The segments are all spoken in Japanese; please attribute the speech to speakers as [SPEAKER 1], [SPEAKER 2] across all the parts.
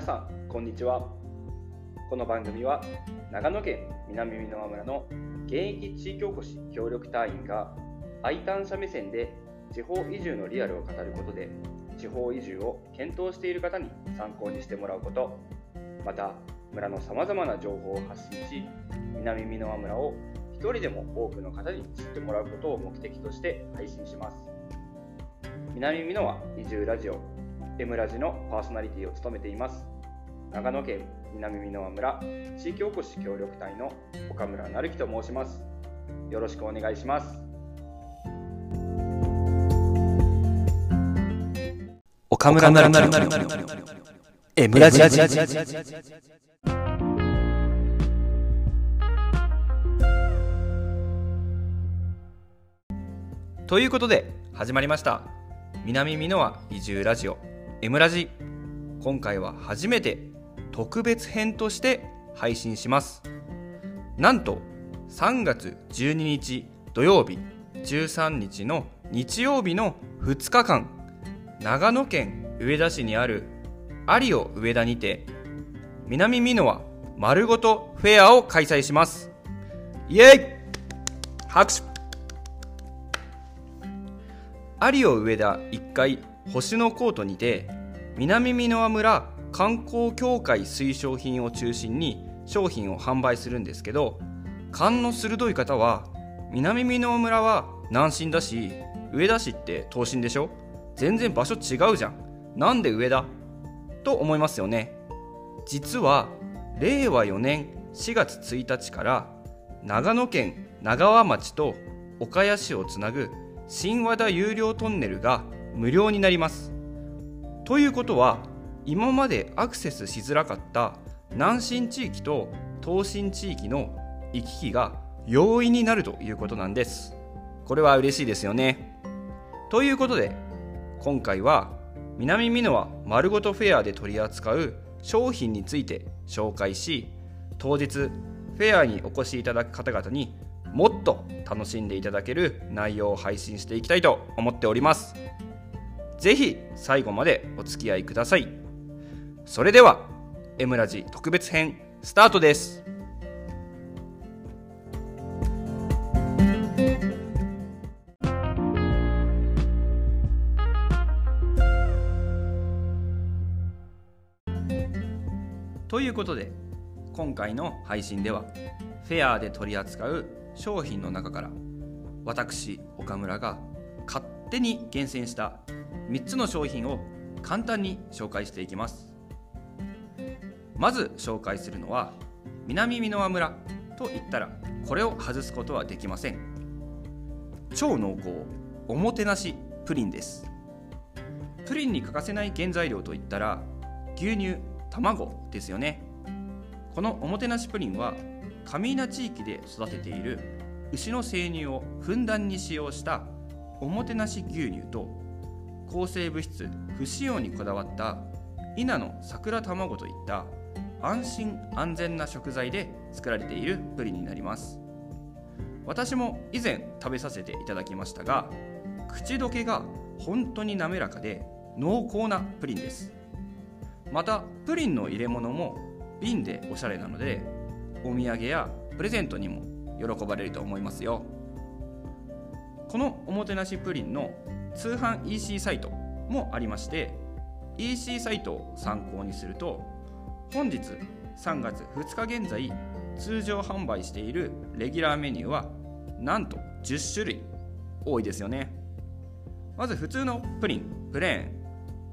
[SPEAKER 1] 皆さんこんにちは。この番組は長野県南箕輪村の現役地域おこし協力隊員が I 単車目線で地方移住のリアルを語ることで地方移住を検討している方に参考にしてもらうこと。また村のさまざまな情報を発信し南箕輪村を一人でも多くの方に知ってもらうことを目的として配信します。南箕輪移住ラジオ M ラジのパーソナリティを務めています。長野県南箕輪村地域おこし協力隊の岡村成樹と申します。よろしくお願いします。
[SPEAKER 2] 岡村なるなるなるえ村ジ。ということで始まりました。南美濃輪移住ラジオ。M ラジ。今回は初めて特別編として配信します。なんと3月12日土曜日13日の日曜日の2日間長野県上田市にある有オ上田にて南美濃輪丸ごとフェアを開催します。イエイ!拍手!有オ上田1階星のコートにて南美濃輪村観光協会推奨品を中心に商品を販売するんですけど勘の鋭い方は南美濃村は南進だし上田市って東進でしょ？全然場所違うじゃん。なんで上だ？と思いますよね。実は令和4年4月1日から長野県長和町と岡谷市をつなぐ新和田有料トンネルが無料になります。ということは今までアクセスしづらかった南進地域と東進地域の行き来が容易になるということなんです。これは嬉しいですよね。ということで今回は南美濃は丸ごとフェアで取り扱う商品について紹介し当日フェアにお越しいただく方々にもっと楽しんでいただける内容を配信していきたいと思っております。ぜひ最後までお付き合いください。それでは M ラジ特別編スタートです。ということで今回の配信ではフェアで取り扱う商品の中から私岡村が勝手に厳選した3つの商品を簡単に紹介していきます。まず紹介するのは南美濃輪村といったらこれを外すことはできません。超濃厚おもてなしプリンです。プリンに欠かせない原材料といったら牛乳卵ですよね。このおもてなしプリンは上稲地域で育てている牛の生乳をふんだんに使用したおもてなし牛乳と抗生物質不使用にこだわった稲の桜卵といった安心安全な食材で作られているプリンになります。私も以前食べさせていただきましたが口どけが本当に滑らかで濃厚なプリンです。またプリンの入れ物も瓶でおしゃれなのでお土産やプレゼントにも喜ばれると思いますよ。このおもてなしプリンの通販 EC サイトもありまして EC サイトを参考にすると本日3月2日現在通常販売しているレギュラーメニューはなんと10種類多いですよね。まず普通のプリンプレーン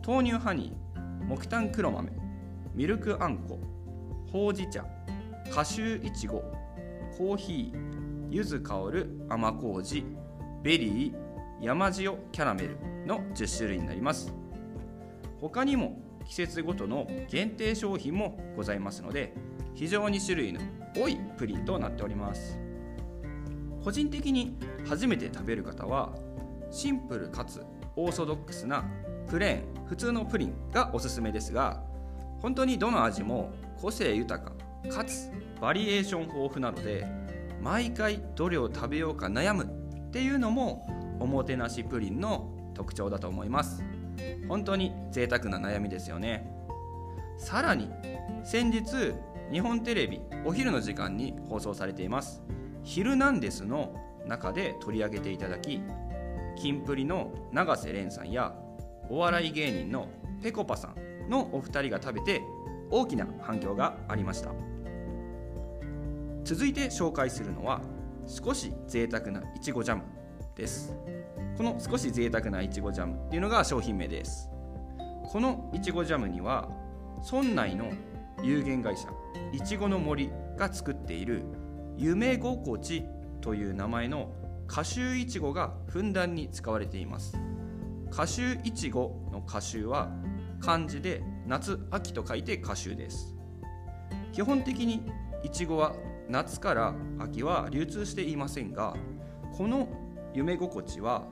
[SPEAKER 2] 豆乳ハニー木炭黒豆ミルクあんこほうじ茶カシューいちごコーヒー柚子香る甘麹ベリー山塩キャラメルの10種類になります。他にも季節ごとの限定商品もございますので非常に種類の多いプリンとなっております。個人的に初めて食べる方はシンプルかつオーソドックスなプレーン普通のプリンがおすすめですが本当にどの味も個性豊かかつバリエーション豊富なので毎回どれを食べようか悩むっていうのもおもてなしプリンの特徴だと思います。本当に贅沢な悩みですよね。さらに先日日本テレビお昼の時間に放送されています「ヒルナンデス」の中で取り上げていただきキンプリの永瀬廉さんやお笑い芸人のぺこぱさんのお二人が食べて大きな反響がありました。続いて紹介するのは少し贅沢ないちごジャムです。この少し贅沢ないちごジャムっていうのが商品名です。このいちごジャムには村内の有限会社いちごの森が作っている夢心地という名前の夏秋いちごがふんだんに使われています。夏秋いちごの夏秋は漢字で夏秋と書いて夏秋です。基本的にいちごは夏から秋は流通していませんがこの夢心地は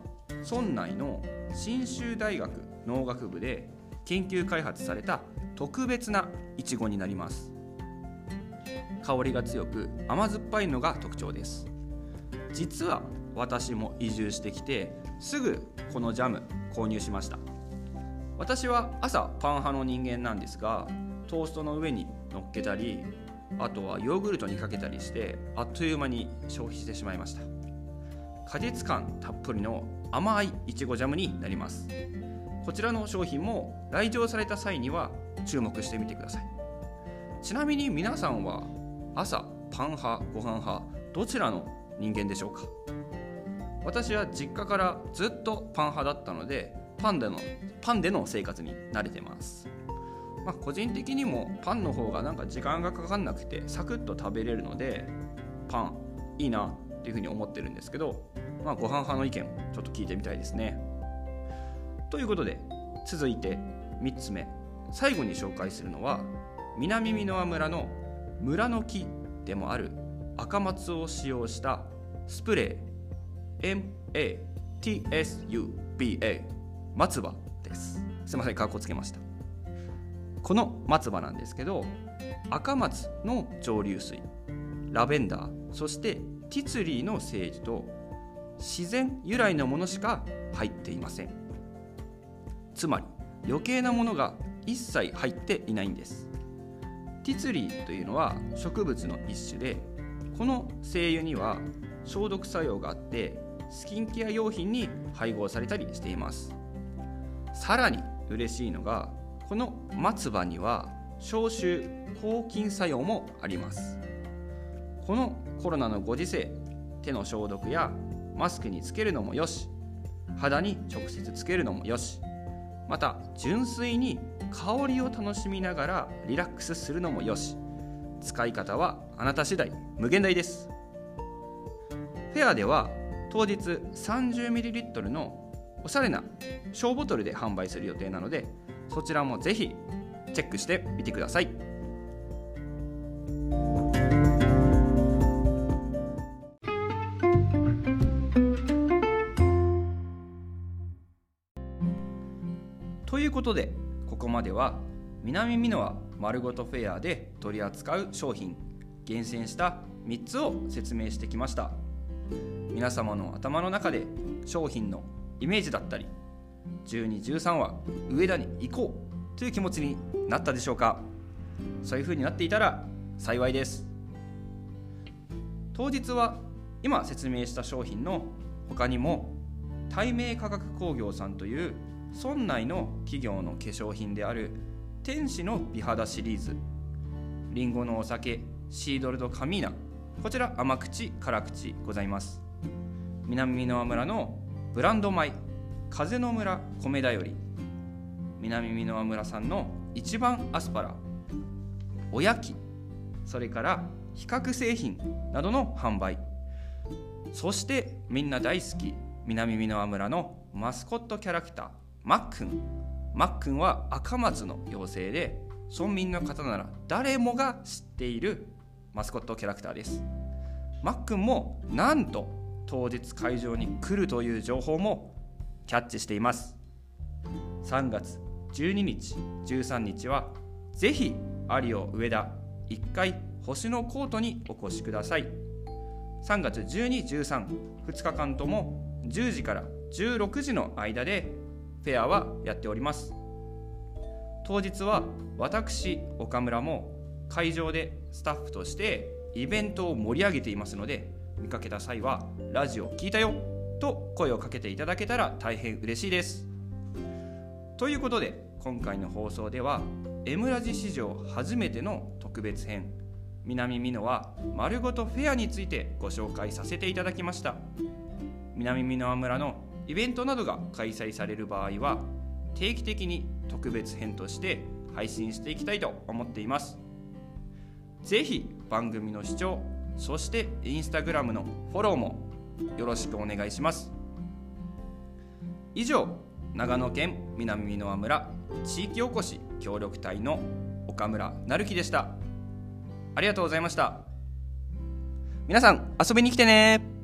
[SPEAKER 2] 村内の信州大学農学部で研究開発された特別ないちごになります。香りが強く甘酸っぱいのが特徴です。実は私も移住してきてすぐこのジャム購入しました。私は朝パン派の人間なんですがトーストの上に乗っけたりあとはヨーグルトにかけたりしてあっという間に消費してしまいました。果実感たっぷりの甘いいちごジャムになります。こちらの商品も来場された際には注目してみてください。ちなみに皆さんは朝パン派ご飯派どちらの人間でしょうか？私は実家からずっとパン派だったのでパンでのパンでの生活に慣れてます。まあ、個人的にもパンの方がなんか時間がかかんなくてサクッと食べれるのでパンいいなっていうふうに思ってるんですけど、まあ、ご飯派の意見をちょっと聞いてみたいですね。ということで続いて3つ目。最後に紹介するのは南美濃村の村の木でもある赤松を使用したスプレー。MATSUBA 松葉です。すいませんかっこつけました。この松葉なんですけど赤松の蒸留水ラベンダーそしてティツリーの精油と自然由来のものしか入っていません。つまり余計なものが一切入っていないんです。ティツリーというのは植物の一種でこの精油には消毒作用があってスキンケア用品に配合されたりしています。さらに嬉しいのがこの松葉には消臭抗菌作用もあります。このコロナのご時世手の消毒やマスクにつけるのもよし肌に直接つけるのもよしまた純粋に香りを楽しみながらリラックスするのもよし使い方はあなた次第無限大です。フェアでは当日 30ml のおしゃれな小ボトルで販売する予定なのでそちらもぜひチェックしてみてください。ということでここまでは南美濃は丸ごとフェアで取り扱う商品厳選した3つを説明してきました皆様の頭の中で商品のイメージだったり1213は上田に行こうという気持ちになったでしょうか。そういう風になっていたら幸いです。当日は今説明した商品の他にも対名化学工業さんという村内の企業の化粧品である天使の美肌シリーズ。りんごのお酒シードルドカミーナ。こちら甘口辛口ございます。南美濃村のブランド米。風の村米だより南美濃村さんの一番アスパラおやきそれから比較製品などの販売。そしてみんな大好き南美濃村のマスコットキャラクターマックン。マックンは赤松の妖精で村民の方なら誰もが知っているマスコットキャラクターです。マックンもなんと当日会場に来るという情報もキャッチしています。3月12日13日はぜひアリオ上田1階星のコートにお越しください。3月1213 2日間とも10時から16時の間でフェアはやっております。当日は私岡村も会場でスタッフとしてイベントを盛り上げていますので見かけた際は「ラジオ聞いたよ」と声をかけていただけたら大変嬉しいです。ということで今回の放送では M ラジ史上初めての特別編南美濃は丸ごとフェアについてご紹介させていただきました。南美濃村のイベントなどが開催される場合は定期的に特別編として配信していきたいと思っています。ぜひ番組の視聴そしてインスタグラムのフォローもよろしくお願いします。以上長野県南箕輪村地域おこし協力隊の岡村成樹でした。ありがとうございました。皆さん遊びに来てね。